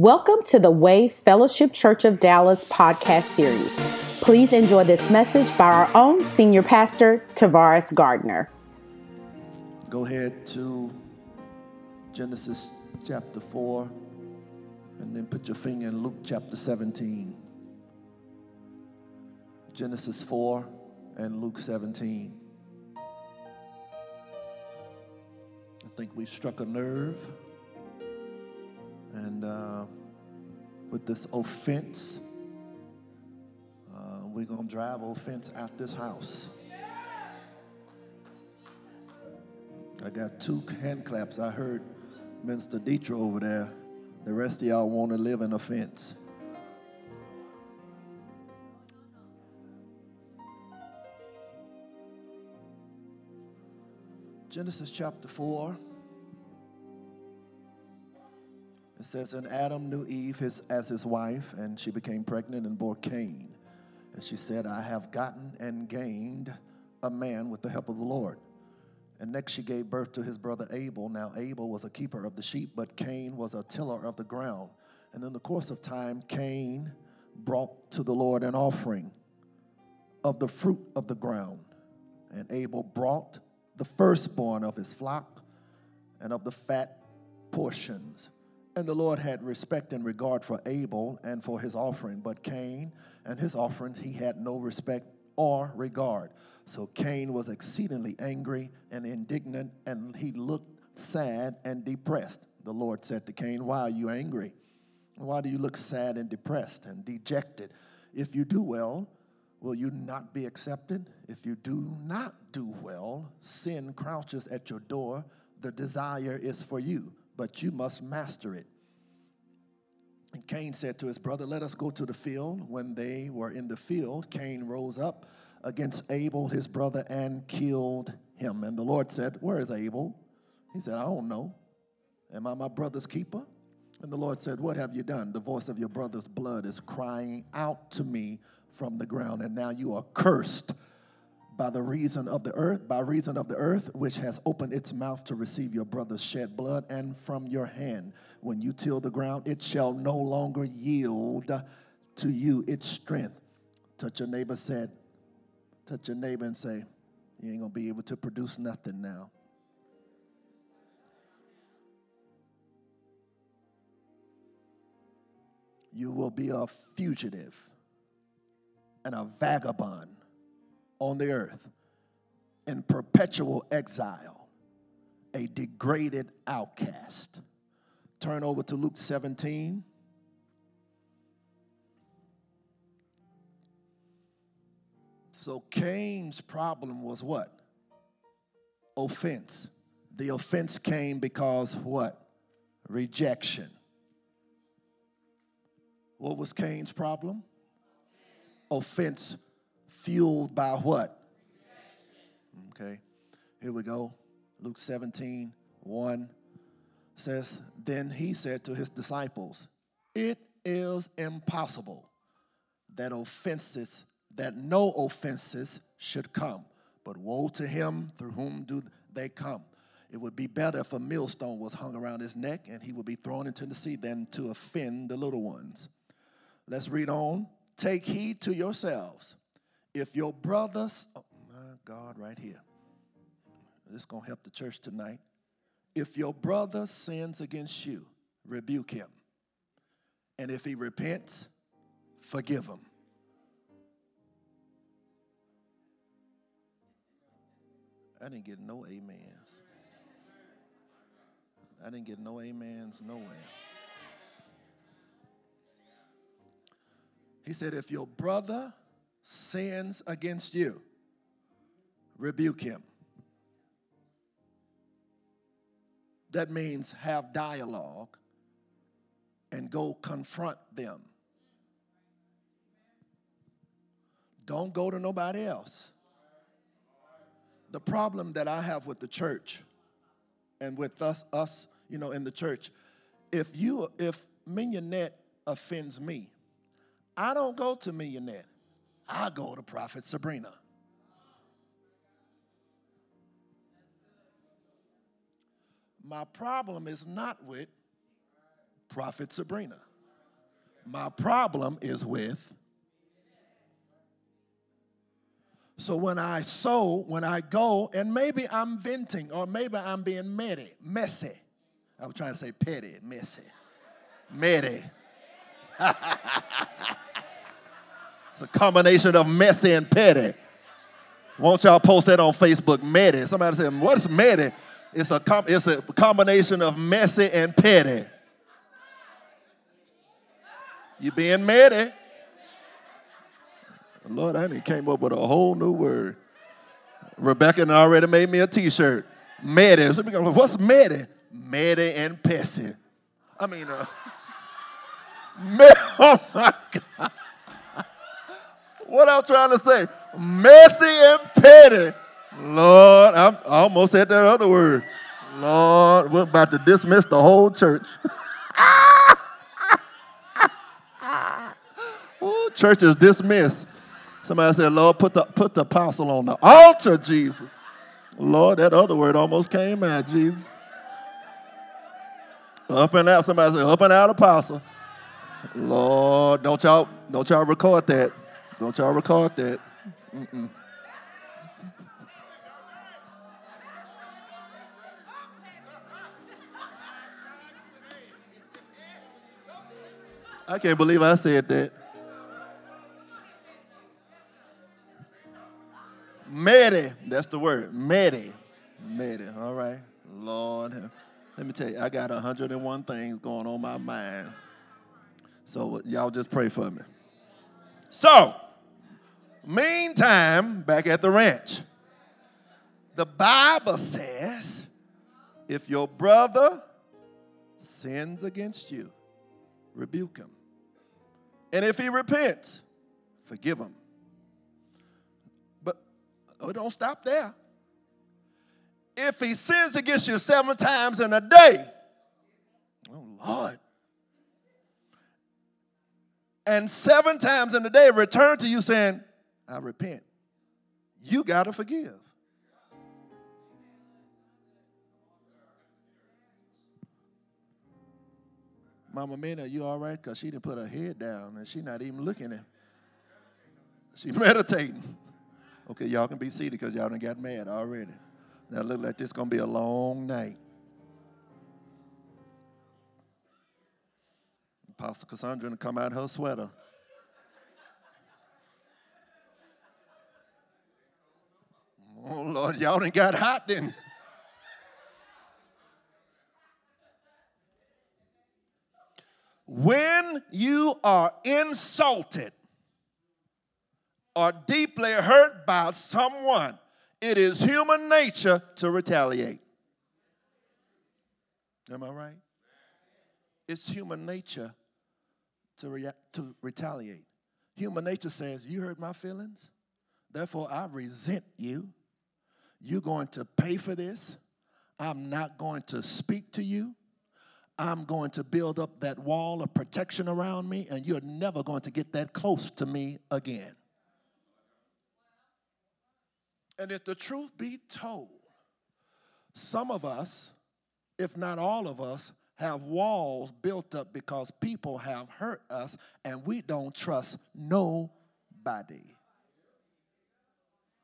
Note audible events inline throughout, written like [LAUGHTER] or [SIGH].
Welcome to the Way Fellowship Church of Dallas podcast series. Please enjoy this message by our own senior pastor, Tavares Gardner. Go ahead to Genesis chapter 4 and then put your finger in Luke chapter 17. Genesis 4 and Luke 17. I think we've struck a nerve. And uh, with this offense, uh, we're going to drive offense out this house. I got two hand claps. I heard Minister Dietrich over there. The rest of y'all want to live in offense. Genesis chapter 4. It says, And Adam knew Eve his, as his wife, and she became pregnant and bore Cain. And she said, I have gotten and gained a man with the help of the Lord. And next she gave birth to his brother Abel. Now Abel was a keeper of the sheep, but Cain was a tiller of the ground. And in the course of time, Cain brought to the Lord an offering of the fruit of the ground. And Abel brought the firstborn of his flock and of the fat portions. And the Lord had respect and regard for Abel and for his offering, but Cain and his offerings he had no respect or regard. So Cain was exceedingly angry and indignant, and he looked sad and depressed. The Lord said to Cain, Why are you angry? Why do you look sad and depressed and dejected? If you do well, will you not be accepted? If you do not do well, sin crouches at your door. The desire is for you but you must master it. And Cain said to his brother, Let us go to the field. When they were in the field, Cain rose up against Abel, his brother, and killed him. And the Lord said, Where is Abel? He said, I don't know. Am I my brother's keeper? And the Lord said, What have you done? The voice of your brother's blood is crying out to me from the ground, and now you are cursed by the reason of the earth, by reason of the earth, which has opened its mouth to receive your brother's shed blood, and from your hand, when you till the ground, it shall no longer yield to you its strength. Touch your neighbor, said, touch your neighbor and say, You ain't gonna be able to produce nothing now. You will be a fugitive and a vagabond on the earth in perpetual exile, a degraded outcast. Turn over to Luke 17. So Cain's problem was what? Offense. The offense came because what? Rejection. What was Cain's problem? Offense fueled by what? Okay, here we go. Luke 17, 1 says, Then he said to his disciples, It is impossible that offenses, that no offenses should come, but woe to him through whom do they come. It would be better if a millstone was hung around his neck and he would be thrown into the sea than to offend the little ones. Let's read on. Take heed to yourselves if your brothers, oh my God, right here, this is going to help the church tonight. If your brother sins against you, rebuke him. And if he repents, forgive him. I didn't get no amens. I didn't get no amens nowhere. He said, if your brother sins against you, rebuke him. That means have dialogue and go confront them. Don't go to nobody else. The problem that I have with the church and with us, us, you know, in the church, if you, if Mignonette offends me, I don't go to Mignonette. I go to Prophet Sabrina. My problem is not with Prophet Sabrina. My problem is with. So when I sow, when I go, and maybe I'm venting, or maybe I'm being messy, messy. I was trying to say petty, messy, messy. [LAUGHS] it's a combination of messy and petty. Won't y'all post that on Facebook? Messy. Somebody said, "What's messy?" It's a com- it's a combination of messy and petty. You being messy? Lord, I didn't came up with a whole new word. Rebecca already made me a T-shirt. Medi. What's medi? Medi and pessy. I mean, uh, [LAUGHS] oh my God. What I'm trying to say? Messy and petty. Lord, I'm, I almost said that other word. Lord, we're about to dismiss the whole church. [LAUGHS] Ooh, church is dismissed. Somebody said, Lord, put the, put the apostle on the altar, Jesus. Lord, that other word almost came out, Jesus. Up and out. Somebody said, up and out apostle. Lord, don't y'all, don't y'all record that. Don't y'all record that. Mm-mm. I can't believe I said that. Medi, that's the word. Medi. Medi, all right. Lord, let me tell you, I got 101 things going on my mind. So y'all just pray for me. So, meantime, back at the ranch, the Bible says if your brother sins against you, rebuke him. And if he repents, forgive him. But oh, don't stop there. If he sins against you seven times in a day, oh Lord. And seven times in a day return to you saying, I repent. You got to forgive. Mama Mina, you all right? Because she didn't put her head down and she not even looking at She [LAUGHS] meditating. Okay, y'all can be seated because y'all done got mad already. Now look like this gonna be a long night. Pastor Cassandra to come out her sweater. Oh Lord, y'all done got hot then. When you are insulted or deeply hurt by someone, it is human nature to retaliate. Am I right? It's human nature to, rea- to retaliate. Human nature says, You hurt my feelings, therefore I resent you. You're going to pay for this. I'm not going to speak to you. I'm going to build up that wall of protection around me, and you're never going to get that close to me again. And if the truth be told, some of us, if not all of us, have walls built up because people have hurt us and we don't trust nobody.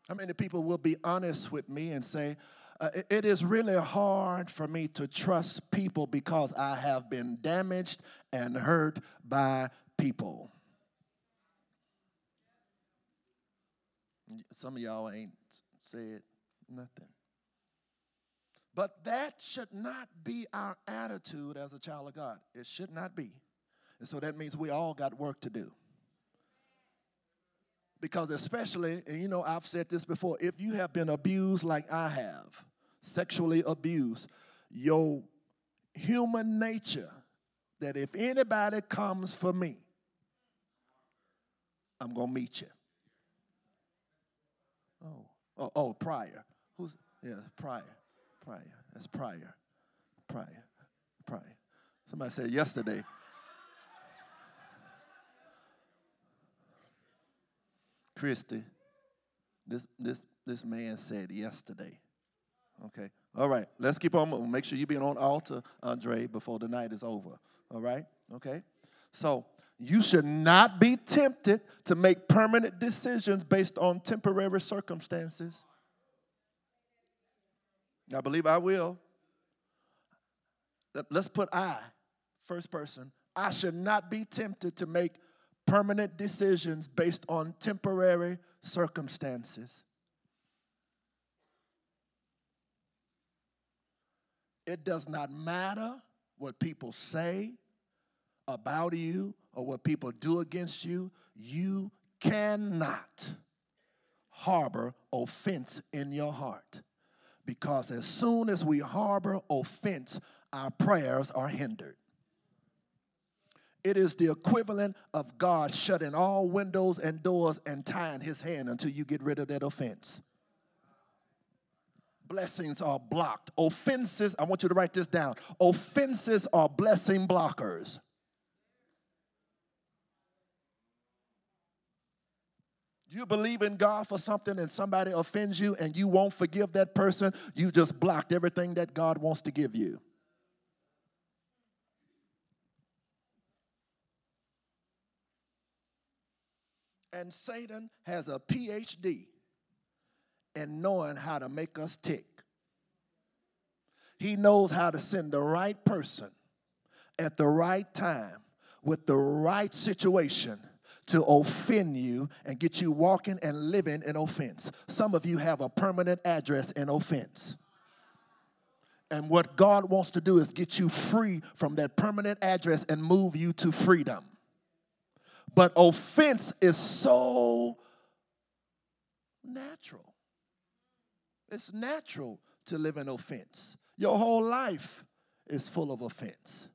How many people will be honest with me and say, uh, it is really hard for me to trust people because I have been damaged and hurt by people. Some of y'all ain't said nothing. But that should not be our attitude as a child of God. It should not be. And so that means we all got work to do. Because, especially, and you know, I've said this before if you have been abused like I have, sexually abused, your human nature that if anybody comes for me, I'm going to meet you. Oh, oh, oh, prior. Who's, yeah, prior. Prior. That's prior. Prior. Prior. Somebody said yesterday. Christy, this this this man said yesterday. Okay. All right. Let's keep on. Make sure you be on altar, Andre, before the night is over. All right. Okay. So You should not be tempted to make permanent decisions based on temporary circumstances. I believe I will. Let's put I, first person. I should not be tempted to make permanent decisions based on temporary circumstances. It does not matter what people say about you or what people do against you. You cannot harbor offense in your heart. Because as soon as we harbor offense, our prayers are hindered. It is the equivalent of God shutting all windows and doors and tying his hand until you get rid of that offense. Blessings are blocked. Offenses, I want you to write this down. Offenses are blessing blockers. You believe in God for something and somebody offends you and you won't forgive that person, you just blocked everything that God wants to give you. And Satan has a PhD in knowing how to make us tick. He knows how to send the right person at the right time with the right situation to offend you and get you walking and living in offense. Some of you have a permanent address in offense. And what God wants to do is get you free from that permanent address and move you to freedom. But offense is so natural. It's natural to live in offense. Your whole life is full of offense.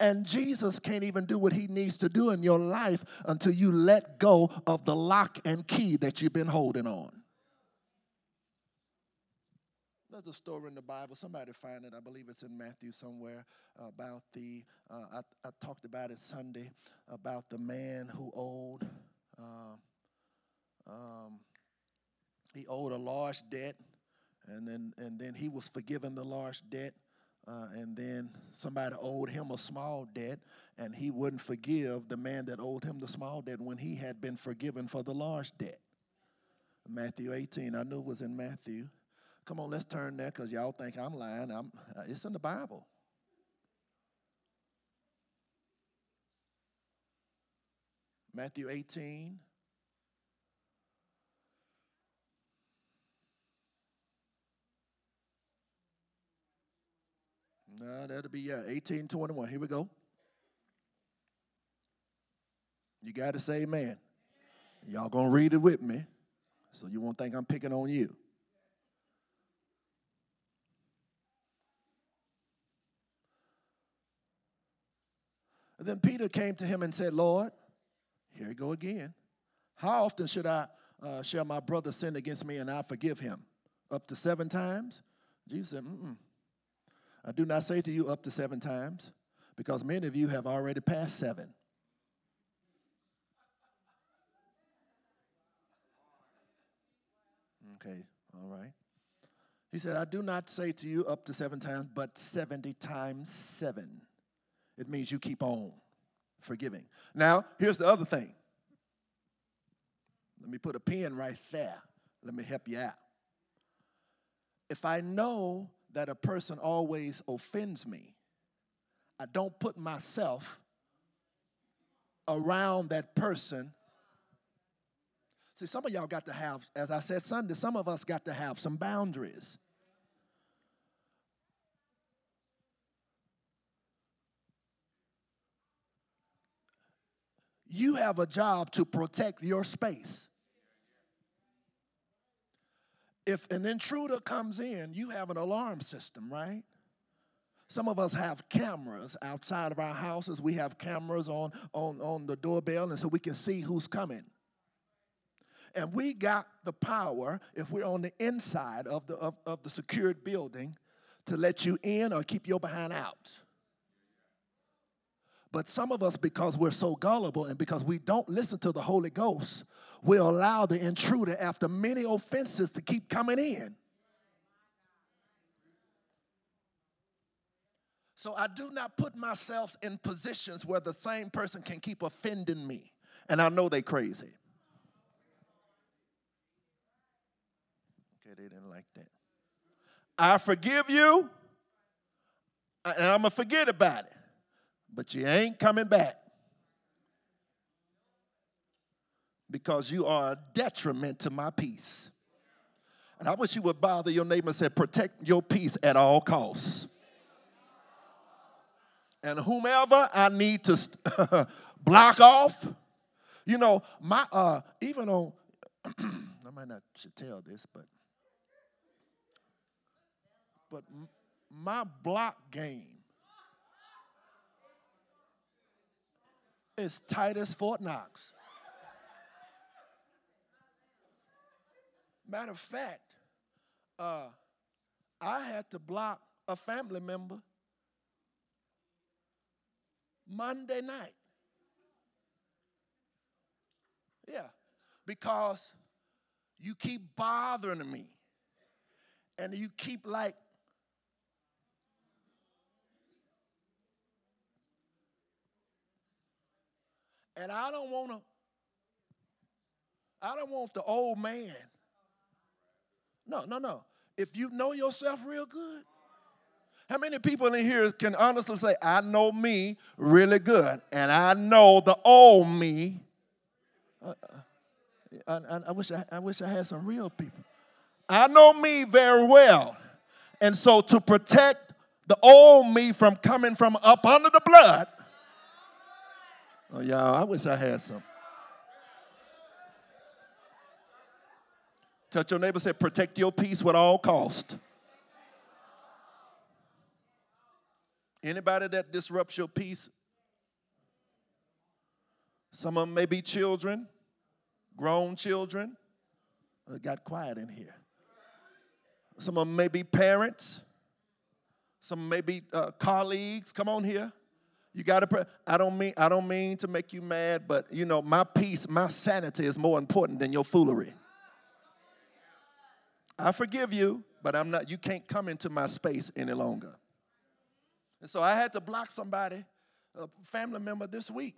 And Jesus can't even do what he needs to do in your life until you let go of the lock and key that you've been holding on. There's a story in the Bible. Somebody find it. I believe it's in Matthew somewhere about the. Uh, I, I, talked about it Sunday about the man who owed. Uh, um, he owed a large debt, and then and then he was forgiven the large debt, uh, and then somebody owed him a small debt, and he wouldn't forgive the man that owed him the small debt when he had been forgiven for the large debt. Matthew 18. I knew it was in Matthew. Come on, let's turn there because y'all think I'm lying. I'm, uh, it's in the Bible. Matthew 18. No, that'll be yeah, 1821. Here we go. You got to say amen. Y'all gonna read it with me, so you won't think I'm picking on you. And then Peter came to him and said, Lord, here you go again. How often should I uh, shall my brother sin against me and I forgive him? Up to seven times? Jesus said, Mm-mm. I do not say to you up to seven times, because many of you have already passed seven. Okay, all right. He said, I do not say to you up to seven times, but 70 times seven. It means you keep on forgiving. Now, here's the other thing. Let me put a pin right there. Let me help you out. If I know that a person always offends me, I don't put myself around that person. See, some of y'all got to have, as I said Sunday, some of us got to have some boundaries. You have a job to protect your space. If an intruder comes in, you have an alarm system, right? Some of us have cameras outside of our houses. We have cameras on, on, on the doorbell, and so we can see who's coming. And we got the power, if we're on the inside of the, of, of the secured building, to let you in or keep your behind out. But some of us, because we're so gullible and because we don't listen to the Holy Ghost, we allow the intruder, after many offenses, to keep coming in. So I do not put myself in positions where the same person can keep offending me. And I know they crazy. Okay, they didn't like that. I forgive you, and I'm going to forget about it. But you ain't coming back. Because you are a detriment to my peace. And I wish you would bother your neighbor and say, protect your peace at all costs. And whomever I need to [LAUGHS] block off, you know, my uh, even on [CLEARS THROAT] I might not should tell this, but but my block game is tight as Fort Knox. Matter of fact, uh, I had to block a family member Monday night. Yeah, because you keep bothering me and you keep like and I don't want to I don't want the old man. No, no, no. If you know yourself real good, how many people in here can honestly say, I know me really good, and I know the old me? Uh, uh I, I, wish I, I wish I had some real people. I know me very well. And so to protect the old me from coming from up under the blood, oh, y'all, I wish I had some. Touch your neighbor, say, protect your peace with all cost. Anybody that disrupts your peace? Some of them may be children, grown children. It got quiet in here. Some of them may be parents. Some may be uh, colleagues. Come on here. You got to. I don't mean. I don't mean to make you mad, but you know, my peace, my sanity is more important than your foolery. I forgive you, but I'm not. You can't come into my space any longer. And so I had to block somebody, a family member this week,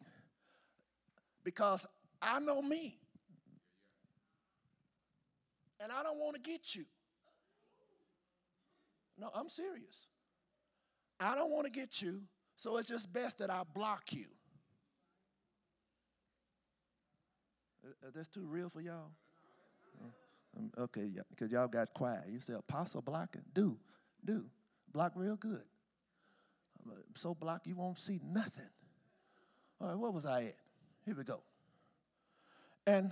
because I know me. And I don't want to get you. No, I'm serious. I don't want to get you, so it's just best that I block you. Uh, uh, that's too real for y'all? Uh, um, okay, because y'all got quiet. You say, Apostle blocking? Do, do. Block real good so block you won't see nothing. All right, what was I at? Here we go. And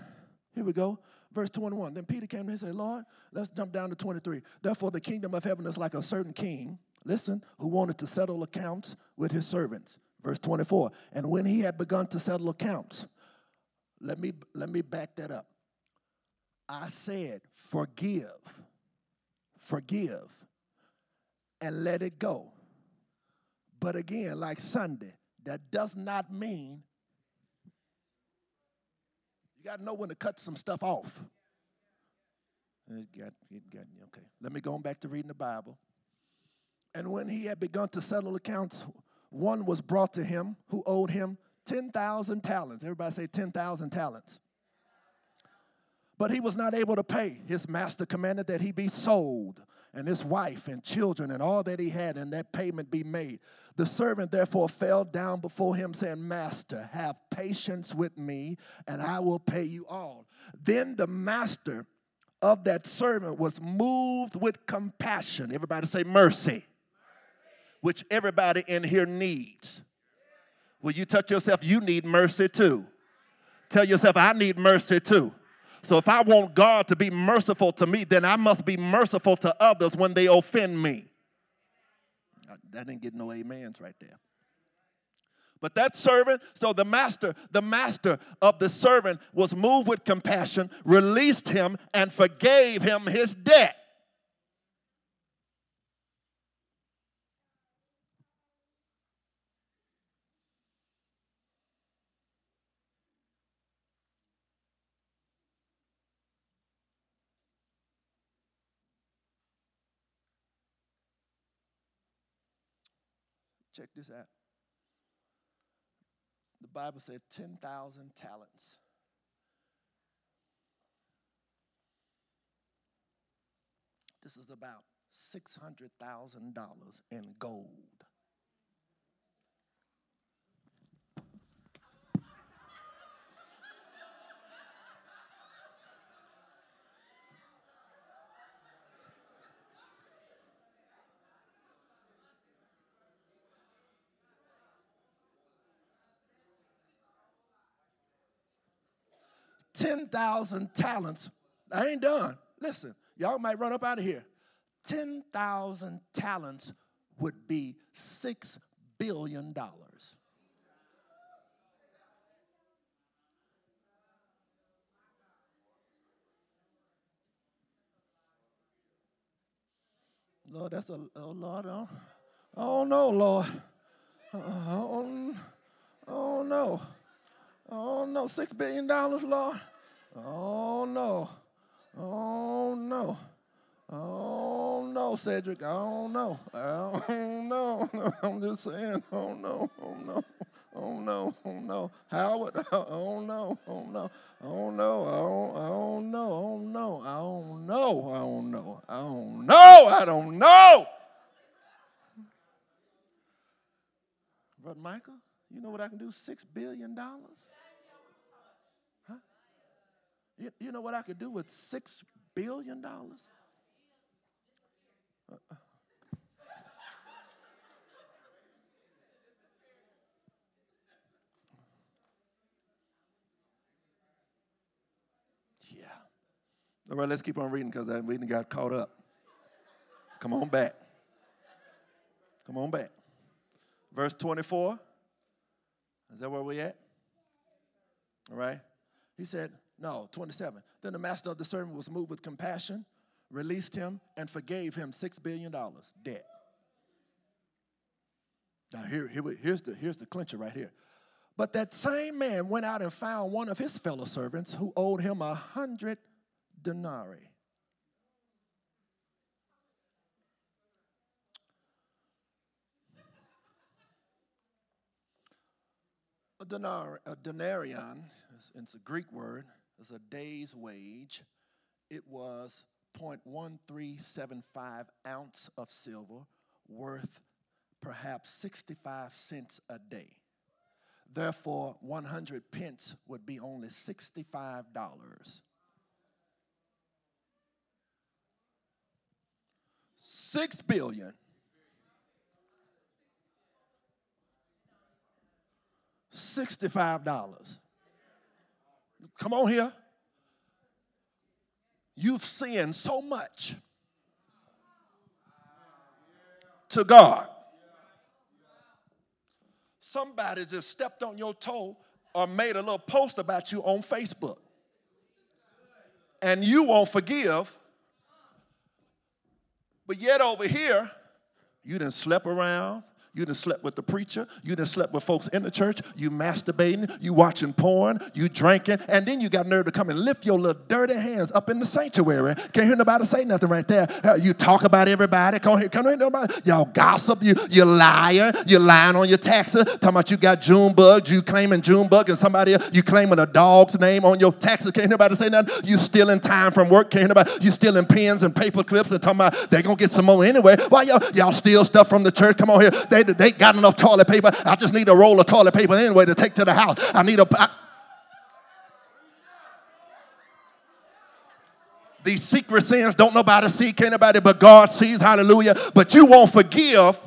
here we go. Verse 21. Then Peter came and said, Lord, let's jump down to 23. Therefore, the kingdom of heaven is like a certain king, listen, who wanted to settle accounts with his servants. Verse 24. And when he had begun to settle accounts, let me, let me back that up. I said, forgive, forgive, and let it go. But again, like Sunday, that does not mean you got to know when to cut some stuff off. It got, it got, okay, let me go back to reading the Bible. And when he had begun to settle accounts, one was brought to him who owed him 10,000 talents. Everybody say 10,000 talents. But he was not able to pay. His master commanded that he be sold and his wife and children and all that he had, and that payment be made. The servant therefore fell down before him, saying, Master, have patience with me, and I will pay you all. Then the master of that servant was moved with compassion. Everybody say mercy. Which everybody in here needs. Will you touch yourself? You need mercy too. Tell yourself, I need mercy too. So if I want God to be merciful to me, then I must be merciful to others when they offend me. Uh, that didn't get no amens right there. But that servant, so the master, the master of the servant was moved with compassion, released him, and forgave him his debt. Check this out. The Bible said 10,000 talents. This is about $600,000 in gold. Ten thousand talents. I ain't done. Listen, y'all might run up out of here. 10,000 talents would be $6 billion. Lord, that's a, oh Lord, oh, oh no, Lord. Uh-uh, oh, oh no. Oh no, $6 billion, Lord. Oh no. Oh no. Oh no, Cedric. Know. I don't know. I'm just saying. Oh no. Oh no. Oh no. Oh no. Howard. Oh no. Oh no. Oh no. Don't, I don't know. Oh no. I don't know. I don't know. I don't know. I don't know. Brother Michael, you know what I can do? Six billion dollars? You, you know what I could do with six billion dollars? Uh-uh. Yeah. All right, let's keep on reading because that reading got caught up. Come on back. Come on back. Verse 24. Is that where we at? All right. He said, no, 27. Then the master of the servant was moved with compassion released him, and forgave him $6 billion debt. Now, here, here, here's, the, here's the clincher right here. But that same man went out and found one of his fellow servants who owed him a hundred denarii. A, denar, a denarion, it's a Greek word, is a day's wage. It was 0.1375 ounce of silver worth perhaps 65 cents a day. Therefore, 100 pence would be only $65. Six billion. $65. Come on here. You've sinned so much to God. Somebody just stepped on your toe or made a little post about you on Facebook. And you won't forgive. But yet over here, you didn't slept around, you done slept with the preacher. You done slept with folks in the church. You masturbating. You watching porn. You drinking. And then you got nerve to come and lift your little dirty hands up in the sanctuary. Can't hear nobody say nothing right there. Uh, you talk about everybody. Can't hear, can't hear nobody. Y'all gossip. You, you liar. You lying on your taxes. Talking about you got Junebug. You claiming Junebug and somebody else. You claiming a dog's name on your taxes. Can't nobody say nothing. You stealing time from work. Can't hear nobody. You stealing pens and paper clips and talking about they going to get some more anyway. Why y'all, y'all steal stuff from the church? Come on here. They they got enough toilet paper. I just need a roll of toilet paper anyway to take to the house. I need a. I, these secret sins don't nobody see, can't nobody but God sees, hallelujah. But you won't forgive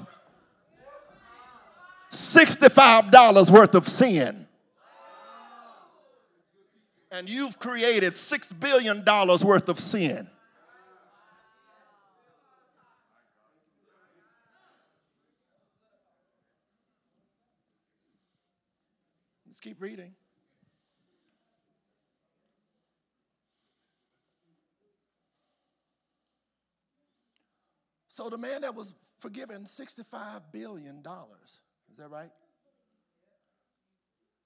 $65 worth of sin. And you've created $6 billion worth of sin. Let's keep reading. So the man that was forgiven $65 billion, is that right?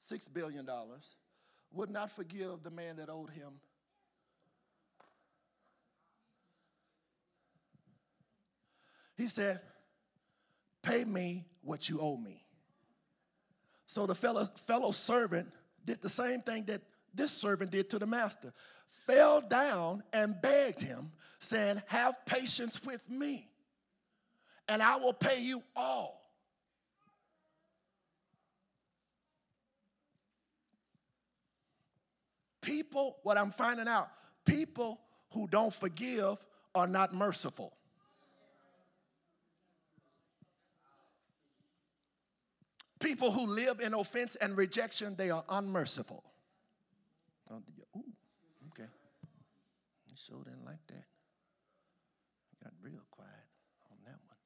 $6 billion, would not forgive the man that owed him. He said, Pay me what you owe me. So the fellow, fellow servant did the same thing that this servant did to the master fell down and begged him, saying, Have patience with me, and I will pay you all. People, what I'm finding out, people who don't forgive are not merciful. People who live in offense and rejection, they are unmerciful. Oh, Ooh, okay. You sure didn't like that. Got real quiet on that one.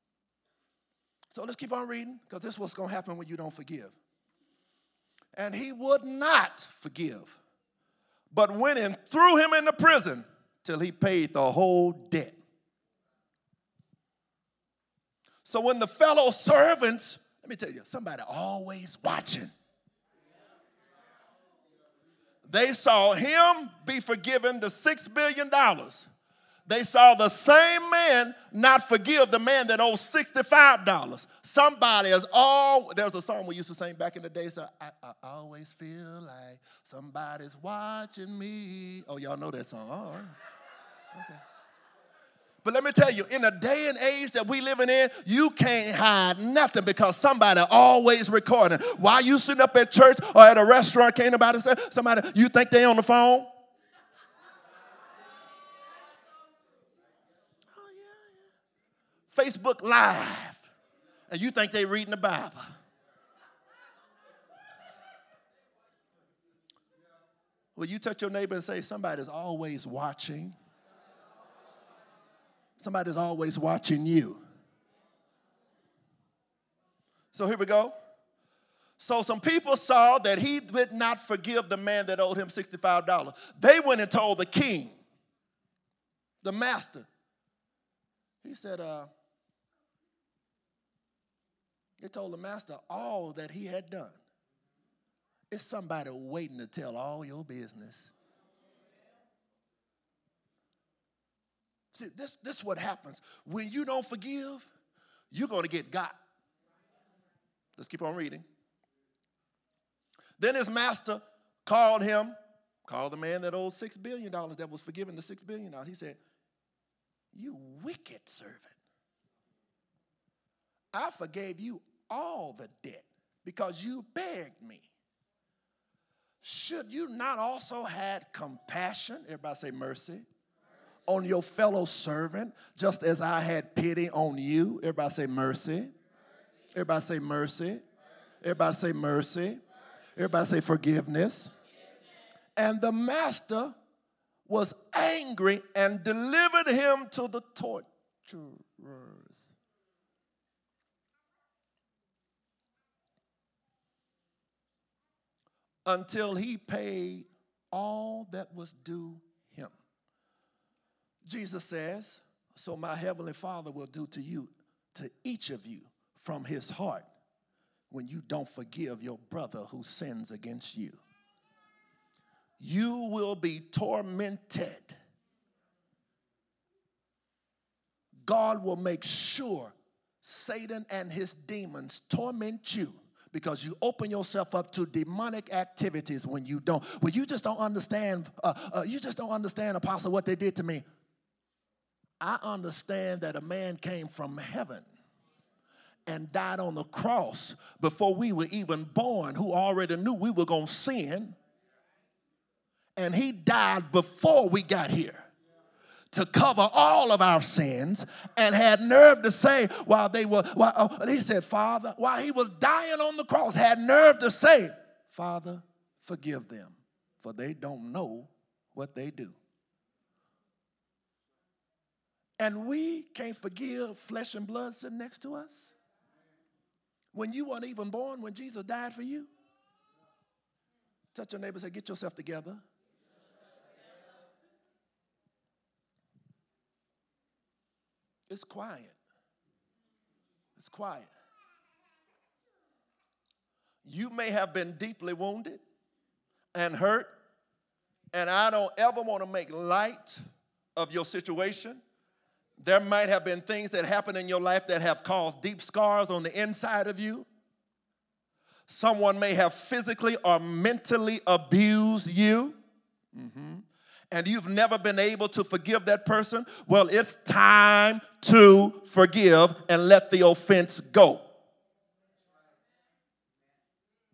So let's keep on reading, because this is what's going to happen when you don't forgive. And he would not forgive, but went and threw him into prison till he paid the whole debt. So when the fellow servants let me tell you, somebody always watching. They saw him be forgiven the $6 billion. They saw the same man not forgive the man that owed $65. Somebody is all, there's a song we used to sing back in the day, so I, I always feel like somebody's watching me. Oh, y'all know that song. All right. Okay. But let me tell you, in the day and age that we living in, you can't hide nothing because somebody always recording. While you sitting up at church or at a restaurant, can't nobody say, somebody, you think they on the phone? Oh, yeah, yeah. Facebook Live, and you think they reading the Bible. Well, you touch your neighbor and say, somebody's always watching. Somebody's always watching you. So here we go. So some people saw that he did not forgive the man that owed him $65. They went and told the king, the master. He said, uh, they told the master all that he had done. It's somebody waiting to tell all your business. See, this, this is what happens. When you don't forgive, you're going to get got. Let's keep on reading. Then his master called him, called the man that owed $6 billion that was forgiven the $6 billion. He said, You wicked servant. I forgave you all the debt because you begged me. Should you not also had compassion? Everybody say mercy on your fellow servant, just as I had pity on you. Everybody say mercy. Everybody say mercy. Everybody say mercy. Everybody say forgiveness. And the master was angry and delivered him to the torturers until he paid all that was due Jesus says, So my heavenly Father will do to you, to each of you, from his heart when you don't forgive your brother who sins against you. You will be tormented. God will make sure Satan and his demons torment you because you open yourself up to demonic activities when you don't. When you just don't understand, uh, uh, you just don't understand, Apostle, what they did to me. I understand that a man came from heaven and died on the cross before we were even born, who already knew we were going to sin. And he died before we got here to cover all of our sins and had nerve to say while they were, while, oh, he said, Father, while he was dying on the cross, had nerve to say, Father, forgive them, for they don't know what they do. And we can't forgive flesh and blood sitting next to us? When you weren't even born, when Jesus died for you? Touch your neighbor say, Get yourself together. It's quiet. It's quiet. You may have been deeply wounded and hurt, and I don't ever want to make light of your situation There might have been things that happened in your life that have caused deep scars on the inside of you. Someone may have physically or mentally abused you. Mm-hmm. And you've never been able to forgive that person. Well, it's time to forgive and let the offense go.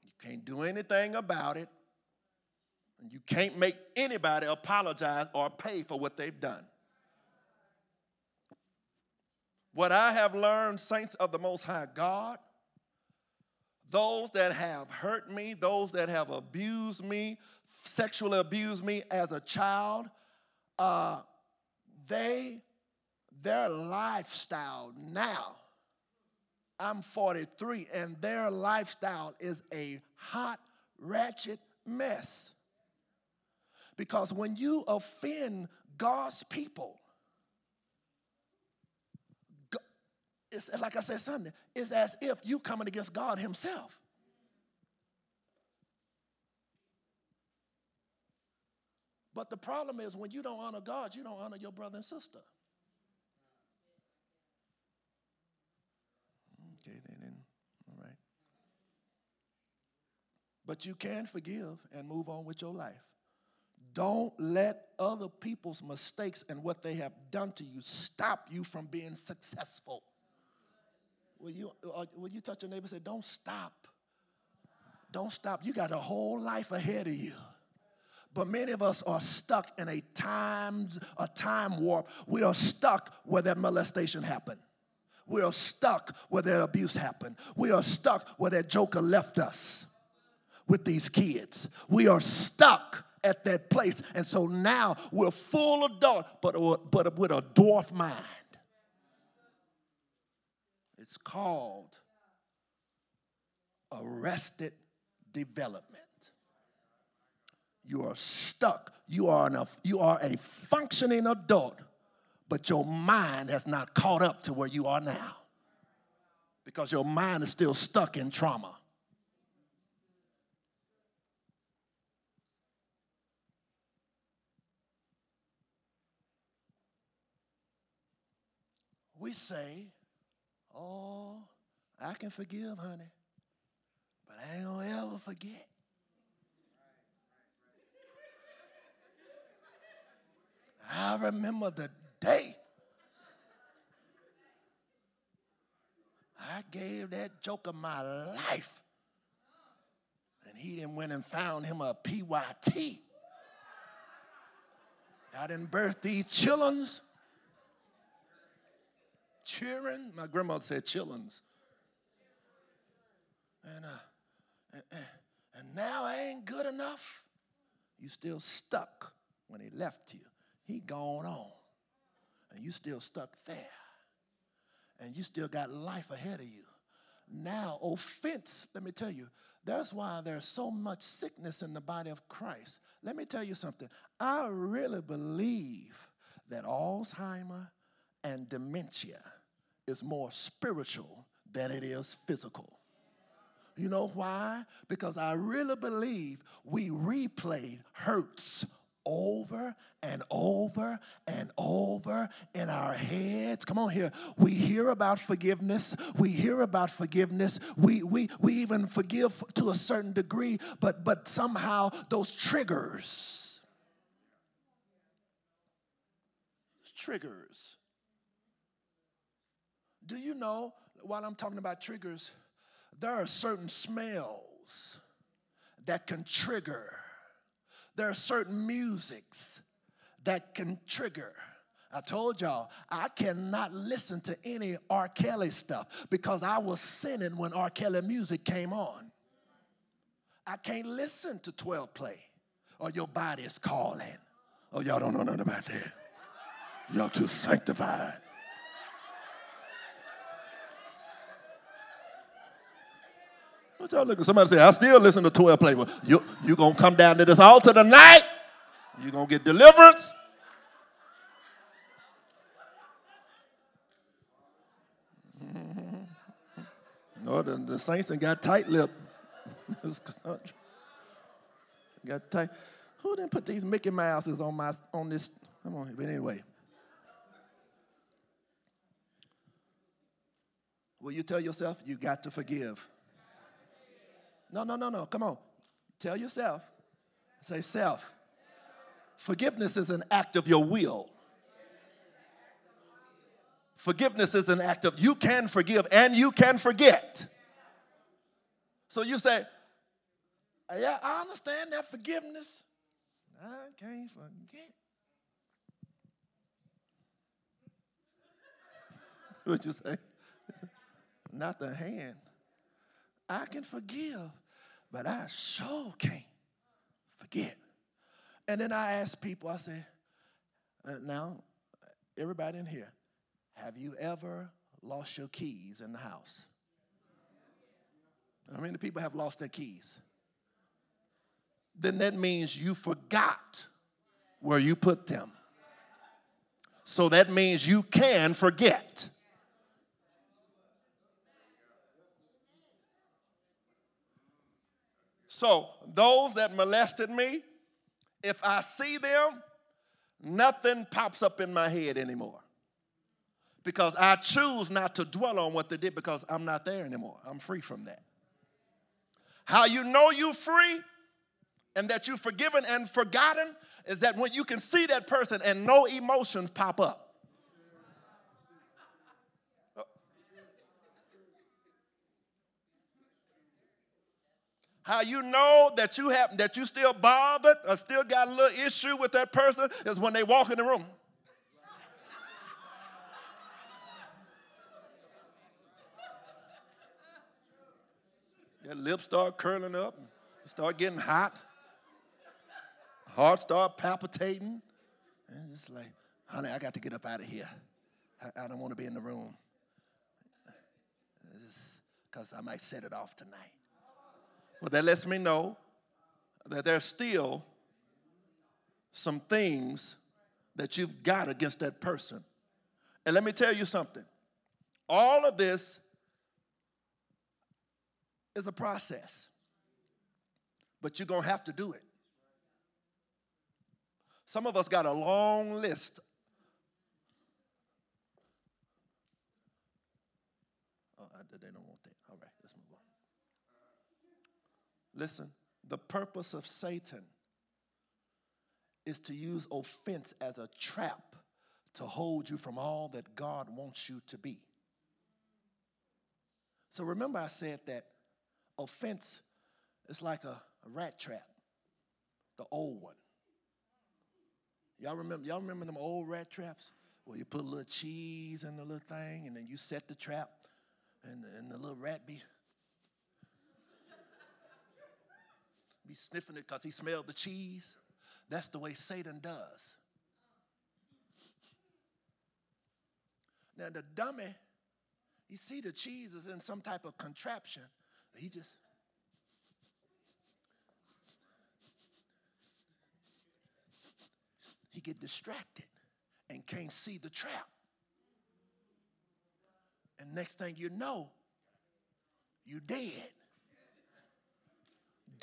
You can't do anything about it. And you can't make anybody apologize or pay for what they've done. What I have learned, saints of the Most High God, those that have hurt me, those that have abused me, sexually abused me as a child, uh, they, their lifestyle now, I'm 43, and their lifestyle is a hot, ratchet mess. Because when you offend God's people, it's like I said Sunday, it's as if you coming against God Himself. But the problem is when you don't honor God, you don't honor your brother and sister. Okay, then, all right. But you can forgive and move on with your life. Don't let other people's mistakes and what they have done to you stop you from being successful. Will you, uh, will you touch your neighbor and say, Don't stop? Don't stop. You got a whole life ahead of you. But many of us are stuck in a time, a time warp. We are stuck where that molestation happened. We are stuck where that abuse happened. We are stuck where that joker left us with these kids. We are stuck at that place. And so now we're full adult, but, but with a dwarf mind. It's called arrested development. You are stuck. You are, an, you are a functioning adult, but your mind has not caught up to where you are now because your mind is still stuck in trauma. We say, Oh, I can forgive, honey, but I ain't gonna ever forget. I remember the day I gave that joker my life. And he then went and found him a PYT. I didn't birth these chillins. Cheering. My grandmother said chillins. And, uh, and, and now I ain't good enough. You still stuck when he left you. He gone on. And you still stuck there. And you still got life ahead of you. Now, offense, let me tell you, that's why there's so much sickness in the body of Christ. Let me tell you something. I really believe that Alzheimer and dementia is more spiritual than it is physical. You know why? Because I really believe we replayed hurts over and over and over in our heads. Come on here. We hear about forgiveness. We hear about forgiveness. We, we, we even forgive to a certain degree, but, but somehow those triggers, triggers. Do you know, while I'm talking about triggers, there are certain smells that can trigger there are certain musics that can trigger. I told y'all, I cannot listen to any R. Kelly stuff because I was sinning when R. Kelly music came on. I can't listen to 12 play or your body is calling. Oh, y'all don't know nothing about that. Y'all too sanctified. What y'all looking? Somebody say, I still listen to 12 play. Well, you you gonna come down to this altar tonight? You gonna get deliverance? [LAUGHS] No, the, the saints and got tight lip. [LAUGHS] this country. Got tight. Who didn't put these Mickey Mouses on my on this? Come on, but anyway. Will you tell yourself you got to forgive? No, no, no, no. Come on. Tell yourself. Say self. Forgiveness is an act of your will. Forgiveness is an act of you can forgive and you can forget. So you say, Yeah, I understand that forgiveness. I can't forget. What'd you say? [LAUGHS] Not the hand. I can forgive, but I sure can't forget. And then I ask people, I say, uh, now, everybody in here, have you ever lost your keys in the house? How many people have lost their keys. Then that means you forgot where you put them. So that means you can forget. So, those that molested me, if I see them, nothing pops up in my head anymore. Because I choose not to dwell on what they did because I'm not there anymore. I'm free from that. How you know you're free and that you're forgiven and forgotten is that when you can see that person and no emotions pop up. How you know that you have that you still bothered or still got a little issue with that person is when they walk in the room. Their lips start curling up, start getting hot, heart start palpitating, and it's like, honey, I got to get up out of here. I, I don't want to be in the room because I might set it off tonight. Well, that lets me know that there's still some things that you've got against that person. And let me tell you something all of this is a process, but you're going to have to do it. Some of us got a long list. Oh, they don't want that. All right, let's move on. Listen, the purpose of Satan is to use offense as a trap to hold you from all that God wants you to be. So remember, I said that offense is like a, rat trap, the old one. Y'all remember, y'all remember them old rat traps? Where you put a little cheese in the little thing and then you set the trap and, and the little rat be, be sniffing it because he smelled the cheese. That's the way Satan does. Now the dummy, you see the cheese is in some type of contraption. He just he get distracted and can't see the trap. And next thing you know, you dead.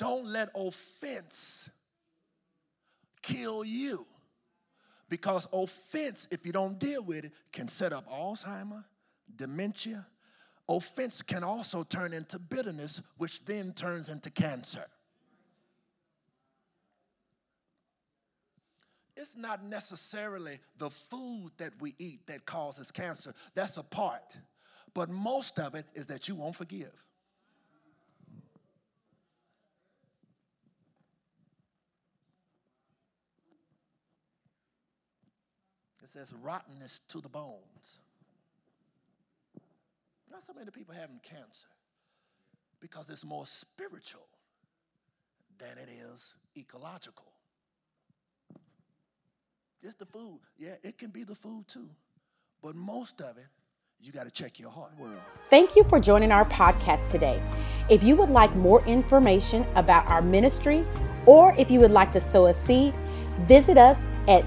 Don't let offense kill you. Because offense, if you don't deal with it, can set up Alzheimer, dementia. Offense can also turn into bitterness, which then turns into cancer. It's not necessarily the food that we eat that causes cancer. That's a part. But most of it is that you won't forgive. It says rottenness to the bones. Not so many people having cancer because it's more spiritual than it is ecological. It's the food. Yeah, it can be the food too. But most of it, you got to check your heart. World. Thank you for joining our podcast today. If you would like more information about our ministry, or if you would like to sow a seed, visit us at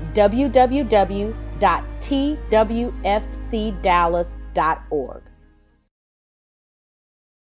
www.twfcdallas.org.